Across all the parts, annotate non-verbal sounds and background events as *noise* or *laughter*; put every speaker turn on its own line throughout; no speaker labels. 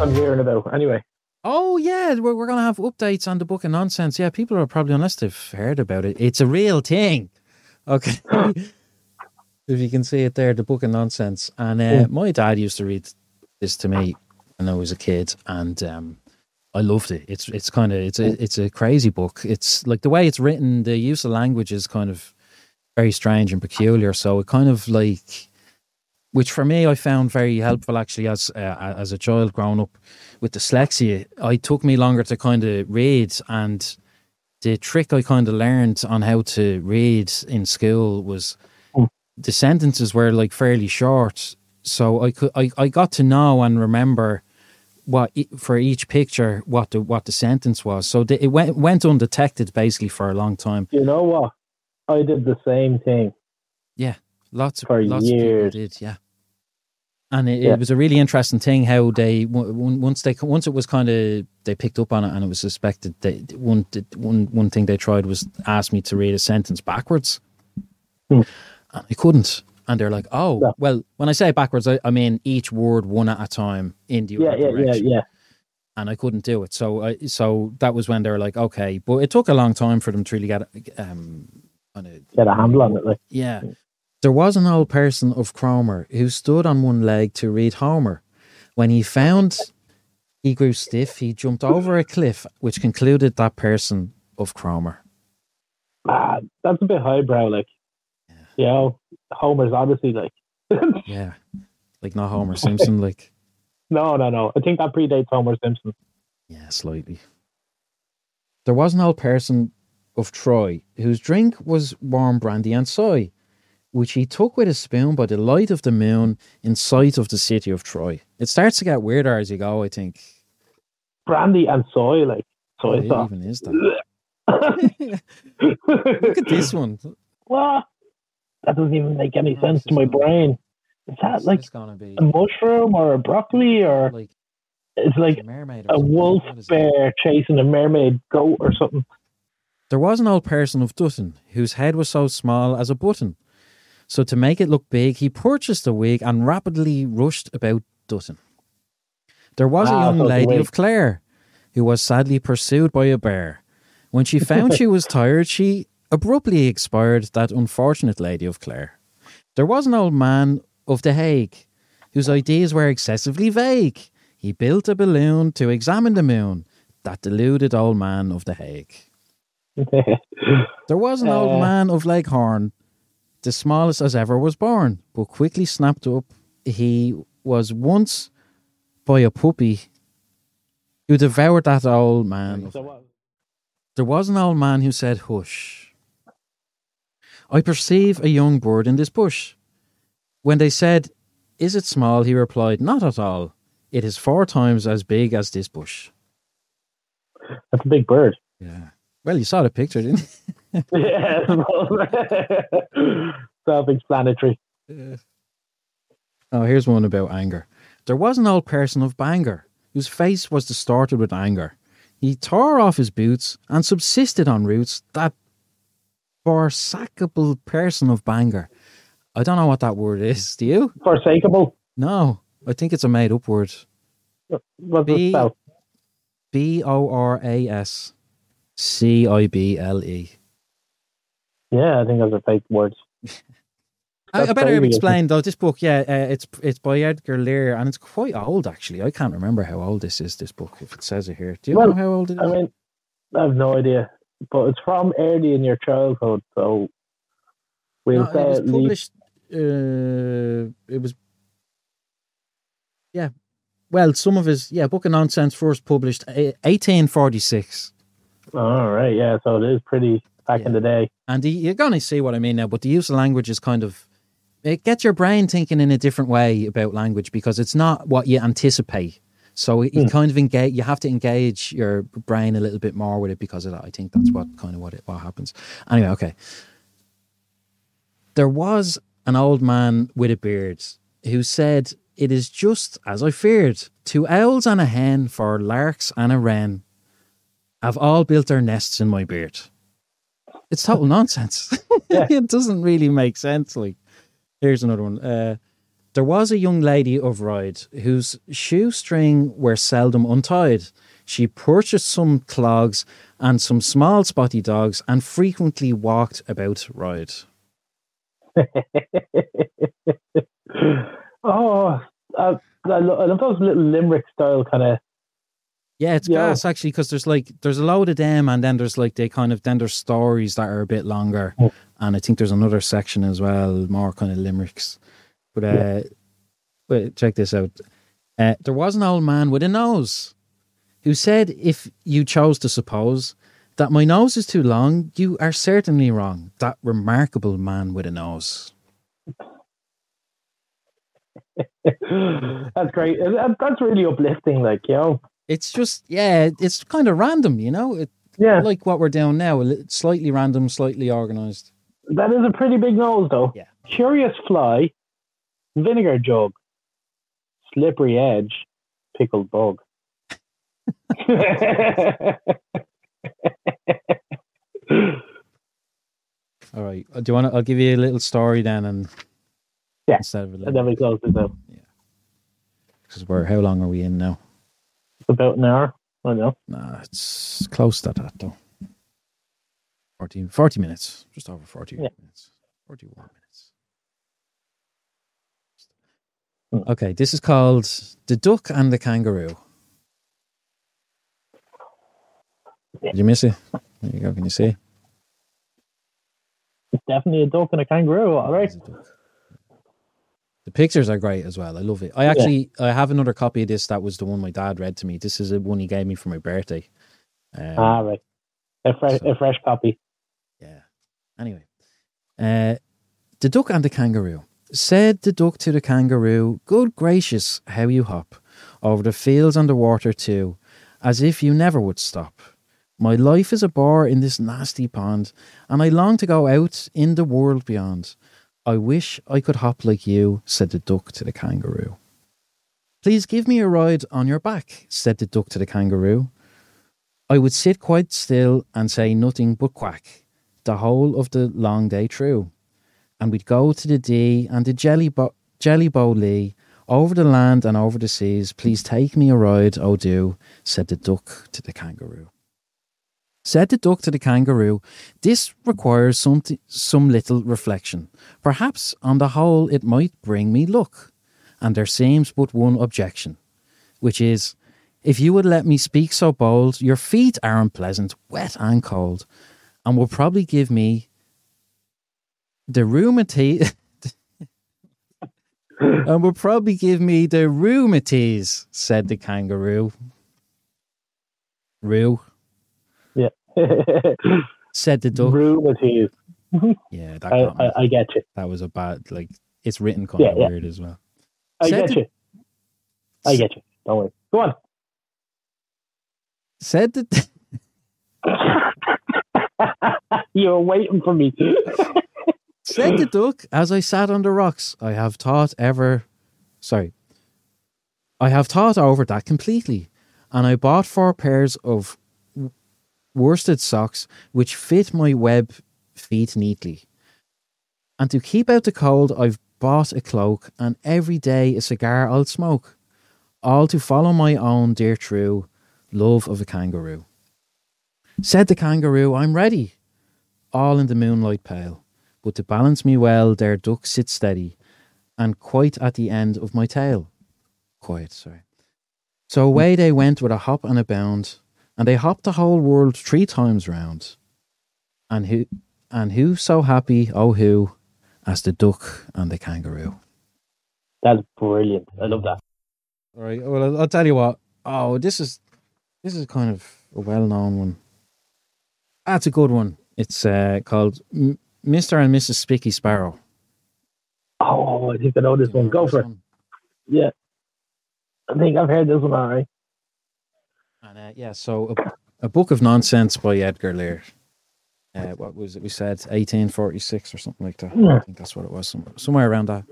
I'm hearing about. Anyway,
Oh yeah, we're, we're gonna have updates on the book of nonsense. Yeah, people are probably unless they've heard about it. It's a real thing. Okay. *laughs* if you can see it there, the book of nonsense. And uh, my dad used to read this to me when I was a kid, and um, I loved it. It's it's kind of it's a it's a crazy book. It's like the way it's written, the use of language is kind of very strange and peculiar. So it kind of like, which for me I found very helpful actually as uh, as a child growing up with dyslexia. It took me longer to kind of read, and the trick I kind of learned on how to read in school was
Mm.
the sentences were like fairly short, so I could I, I got to know and remember what for each picture what the what the sentence was. So the, it went went undetected basically for a long time.
you know what? I did the same thing.
Yeah, lots of
For
lots
years.
of did, yeah. And it,
Yeah.
it was a really interesting thing how they once they once it was kind of they picked up on it and it was suspected. They one one one thing they tried was ask me to read a sentence backwards,
Hmm.
and I couldn't. And they're like, "Oh,
Yeah.
well." When I say backwards, I, I mean each word one at a time in the
Yeah, yeah, yeah, yeah.
and I couldn't do it. So I so that was when they were like, okay, but it took a long time for them to really get um kind of
Get a handle on it. Like,
yeah. There was an old person of Cromer who stood on one leg to read Homer. When he found he grew stiff, he jumped over a cliff, which concluded that person of Cromer.
ah, that's a bit highbrow. Like, you know, Homer's obviously Like, *laughs*
Yeah, like not Homer Simpson, like
no, no, no. I think that predates Homer Simpson.
yeah, slightly. There was an old person of Troy whose drink was warm brandy and soy, which he took with a spoon by the light of the moon in sight of the city of Troy. It starts to get weirder as you go, I think.
Brandy and soy, like soy
What
sauce.
even is that? *laughs* Look at this one.
what? That doesn't even make any
No,
sense to my brain. Is that like
be
a mushroom or a broccoli or
like
it's like
a mermaid.
A wolf
What is it?
bear chasing a mermaid goat or something?
There was an old person of Dutton whose head was so small as a button. So to make it look big, he purchased a wig and rapidly rushed about Dutton. There was a
Ah,
young
a *laughs*
lady of Clare who was sadly pursued by a bear. When she found she was *laughs* tired, she abruptly expired, that unfortunate lady of Clare. There was an old man of The Hague whose ideas were excessively vague. He built a balloon to examine the moon, that deluded old man of The Hague. *laughs* There was an old
Uh.
man of Leghorn, the smallest as ever was born, but quickly snapped up. He was once by a puppy who devoured that old man. There was an old man who said, Hush. I perceive a young bird in this bush. When they said, Is it small? he replied, Not at all. It is four times as big as this bush.
That's a big bird.
Yeah. Well, you saw the picture, didn't you?
Yeah. *laughs* Self-explanatory.
Oh, here's one about anger. There was an old person of Bangor whose face was distorted with anger. He tore off his boots and subsisted on roots that forsackable person of Bangor. I don't know what that word is. Do you?
Forsakeable.
No, I think it's a made up word.
What's
B-
the spell?
B O R A S C I B L E.
Yeah, I think those are fake words. *laughs*
I, I better
crazy,
explain though. This book, yeah, uh, it's it's by Edward Lear, and it's quite old actually. I can't remember how old this is. This book, if it says it here, do you
Well,
know how old it is?
I mean, I have no idea, but it's from early in your childhood, so we'll
No,
say
it was published. Uh, it was, yeah. Well, some of his yeah, Book of Nonsense first published uh, eighteen forty six,
All right, yeah, so it is pretty back in the day.
And you're gonna see what I mean now. But the use of language is kind of it gets your brain thinking in a different way about language because it's not what you anticipate. So it, you
Hmm.
kind of engage. You have to engage your brain a little bit more with it because of that. I think that's what kind of what it what happens. Anyway, okay. There was an old man with a beard who said, "It is just as I feared. Two owls and a hen, for larks and a wren, have all built their nests in my beard." It's total nonsense. *laughs*
Yeah.
it doesn't really make sense. Like, here's another one. Uh, There was a young lady of Ryde whose shoestring were seldom untied. She purchased some clogs and some small spotty dogs and frequently walked about Ryde. *laughs*
oh, I, I love those little limerick style kind of.
Yeah, it's
Yeah.
gas actually because there's like there's a load of them and then there's like they kind of then there's stories that are a bit longer
Oh.
and I think there's another section as well more kind of limericks. But uh,
Yeah.
wait, check this out. Uh, there was an old man with a nose who said, "If you chose to suppose that my nose is too long, you are certainly wrong." That remarkable man with a nose. *laughs*
That's great. That's really uplifting. Like you know,
It's just yeah, it's kind of random, you know. It,
yeah,
like what we're doing now, slightly random, slightly organized.
that is a pretty big nose, though.
Yeah.
Curious fly, vinegar jug, slippery edge, pickled bug. *laughs*
All right. Uh, Do you want? to I'll give you a little story then, and
Yeah,
instead of a
and then we close it out.
because we're how long are we in now?
About an hour. I know.
Nah, it's close to that though. 40, 40 minutes, just over forty
Yeah.
minutes, forty-one minutes.
Hmm.
Okay, this is called the duck and the kangaroo. Did you miss it? There you go. Can you see?
It's definitely a duck and a kangaroo. All right.
There's a duck. The pictures are great as well. I love it. I actually I have another copy of this. That was the one my dad read to me. This is the one he gave me for my birthday. Um,
Ah, right. A fresh,
So-
a fresh copy.
Yeah. Anyway, uh, the duck and the kangaroo. Said the duck to the kangaroo, Good gracious, how you hop over the fields and the water too, as if you never would stop. My life is a bore in this nasty pond, and I long to go out in the world beyond. I wish I could hop like you, said the duck to the kangaroo. Please give me a ride on your back, said the duck to the kangaroo. I would sit quite still and say nothing but quack the whole of the long day through. And we'd go to the Dee and the Jelly, Bo- Jelly Bo Lee, over the land and over the seas. Please take me a ride, oh do, said the duck to the kangaroo. Said the duck to the kangaroo, this requires some, some little reflection. Perhaps on the whole it might bring me luck. And there seems but one objection, which is, if you would let me speak so bold, your feet are unpleasant, wet and cold, and will probably give me the rheumati *laughs* and will probably give me the rheumatiz, said the kangaroo. Roo, *laughs* said the duck.
Rheumatiz. *laughs*
Yeah, that
I. I, I get you.
that was a bad like it's written kind
Yeah,
of
yeah.
weird as well.
I
Said
get
the-
you. I get you. Don't worry. Go on.
Said that *laughs*
you were waiting for me.
Said the duck, as I sat on the rocks, I have thought ever. Sorry. I have thought over that completely, and I bought four pairs of worsted socks which fit my web feet neatly. And to keep out the cold, I've bought a cloak, and every day a cigar I'll smoke, all to follow my own dear true love of a kangaroo. Said the kangaroo, I'm ready, all in the moonlight pale but to balance me well, there duck sits steady, and quite at the end of my tail. Quiet, sorry. So away they went with a hop and a bound, and they hopped the whole world three times round. And who, and who so happy, oh who, as the duck and the kangaroo.
That's brilliant. I love that.
All right. Well, I'll, tell you what. Oh, this is this is kind of a well-known one. That's a good one. It's uh, called M- Mr. and Mrs. Spikky Sparrow.
Oh, I think I know this one. Go for it. Yeah. I think I've heard this one right.
And uh, yeah, so a, a book of nonsense by Edward Lear. Uh, what was it? We said 1846 or something like that.
Yeah.
I think that's what it was. Somewhere, somewhere around that.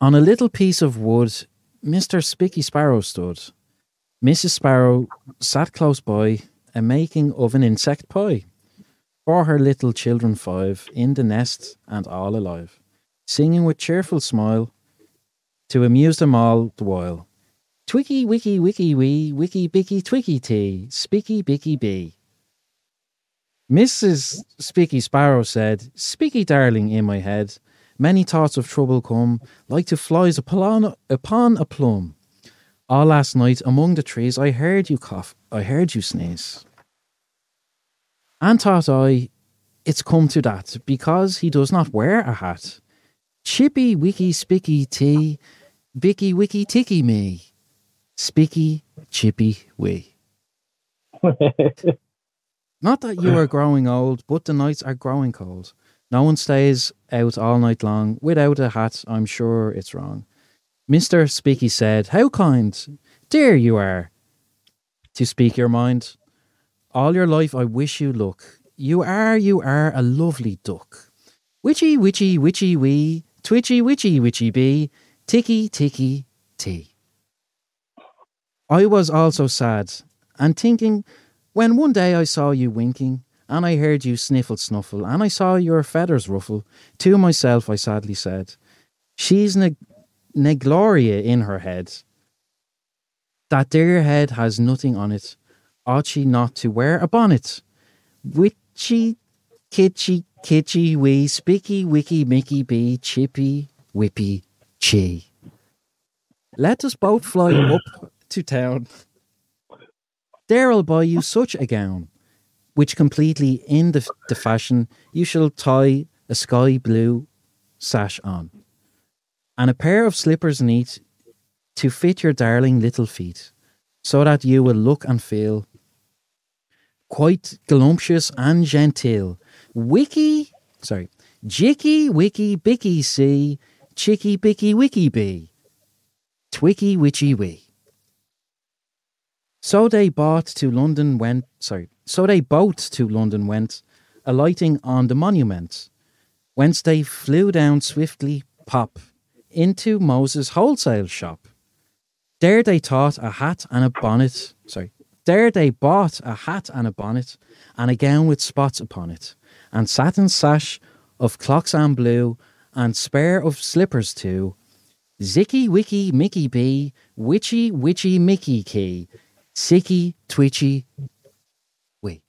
On a little piece of wood, Mr. Spikky Sparrow stood. Mrs. Sparrow sat close by, a making of an insect pie. For her little children five, in the nest and all alive. singing with cheerful smile to amuse them all the while. Twicky, wicky, wicky, wee, wicky, bicky, twicky, tee, spicky, bicky, bee. Mrs. Spikky Sparrow said, Spicky darling in my head, many thoughts of trouble come, like to flies upon, upon a plum. All ah, last night among the trees I heard you cough, I heard you sneeze. And thought I, it's come to that, because he does not wear a hat. Chippy wicky spicky tea, bicky wicky ticky me, spicky chippy wee. *laughs* Not that you are growing old, but the nights are growing cold. No one stays out all night long without a hat. I'm sure it's wrong. Mr. Speaky said, How kind, dear you are, to speak your mind. All your life I wish you luck. You are, you are a lovely duck. Witchy, witchy, witchy wee, twitchy, witchy, witchy bee, ticky, ticky, tea. I was also sad and thinking when one day I saw you winking, and I heard you sniffle snuffle, and I saw your feathers ruffle, to myself I sadly said, She's ne- Negloria in her head. That dear head has nothing on it. Ought she not to wear a bonnet? Witchy, kitchy, kitchy, wee, spicky, wicky, mickey, bee, chippy, whippy, chee. Let us both fly up *clears throat* to town Daryl buy you such a gown, which completely in the, the fashion you shall tie a sky blue sash on, and a pair of slippers neat to fit your darling little feet, so that you will look and feel quite galumphous and genteel. Wiki, sorry, jicky, wicky, bicky, see, chicky, bicky, wicky, bee, twicky, witchy, wee. So they bought to London went sorry. So they both to London went, alighting on the monument, whence they flew down swiftly pop into Moses' wholesale shop. There they taught a hat and a bonnet. Sorry. There they bought a hat and a bonnet, and a gown with spots upon it, and satin sash of clock's cloxam blue, and spare of slippers too. Zicky wicky Mickey bee, witchy witchy Mickey key, sicky, twitchy. Wait.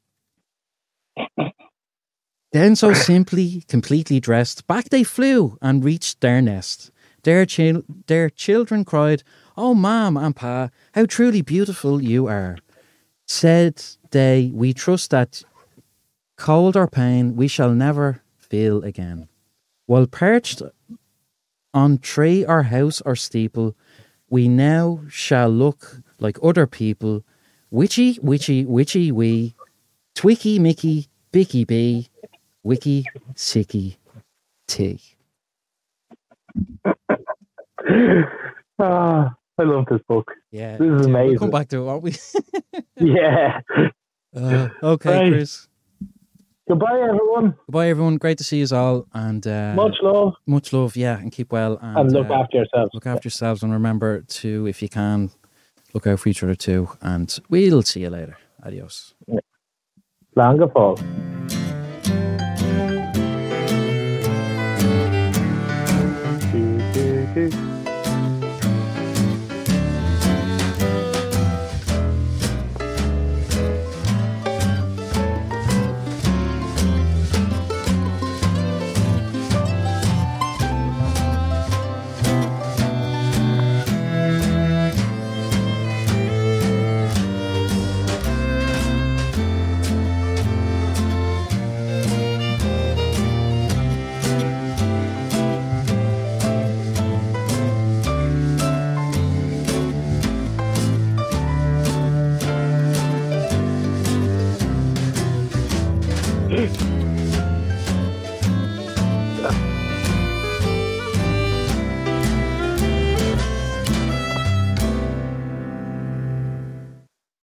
then, so *coughs* simply, completely dressed, back they flew and reached their nest. Their, chil- their children cried, Oh, ma'am and pa, how truly beautiful you are. Said they, We trust that cold or pain we shall never feel again. While perched on tree or house or steeple, we now shall look like other people, witchy, witchy, witchy, wee, twicky, mickey, bicky, bee, wicky, sicky, tea. *laughs*
ah, I love this book.
Yeah,
this is amazing.
We'll come back to it, won't we? *laughs* *laughs*
yeah.
Uh, okay,
right.
Chris.
Goodbye, everyone.
Goodbye, everyone. Great to see you all, and uh,
much love.
Much love, yeah, and keep well. And,
and look
uh,
after yourselves.
Look after yourselves, and remember to, if you can, look out for each other too. And we'll see you later. Adios.
Langefall.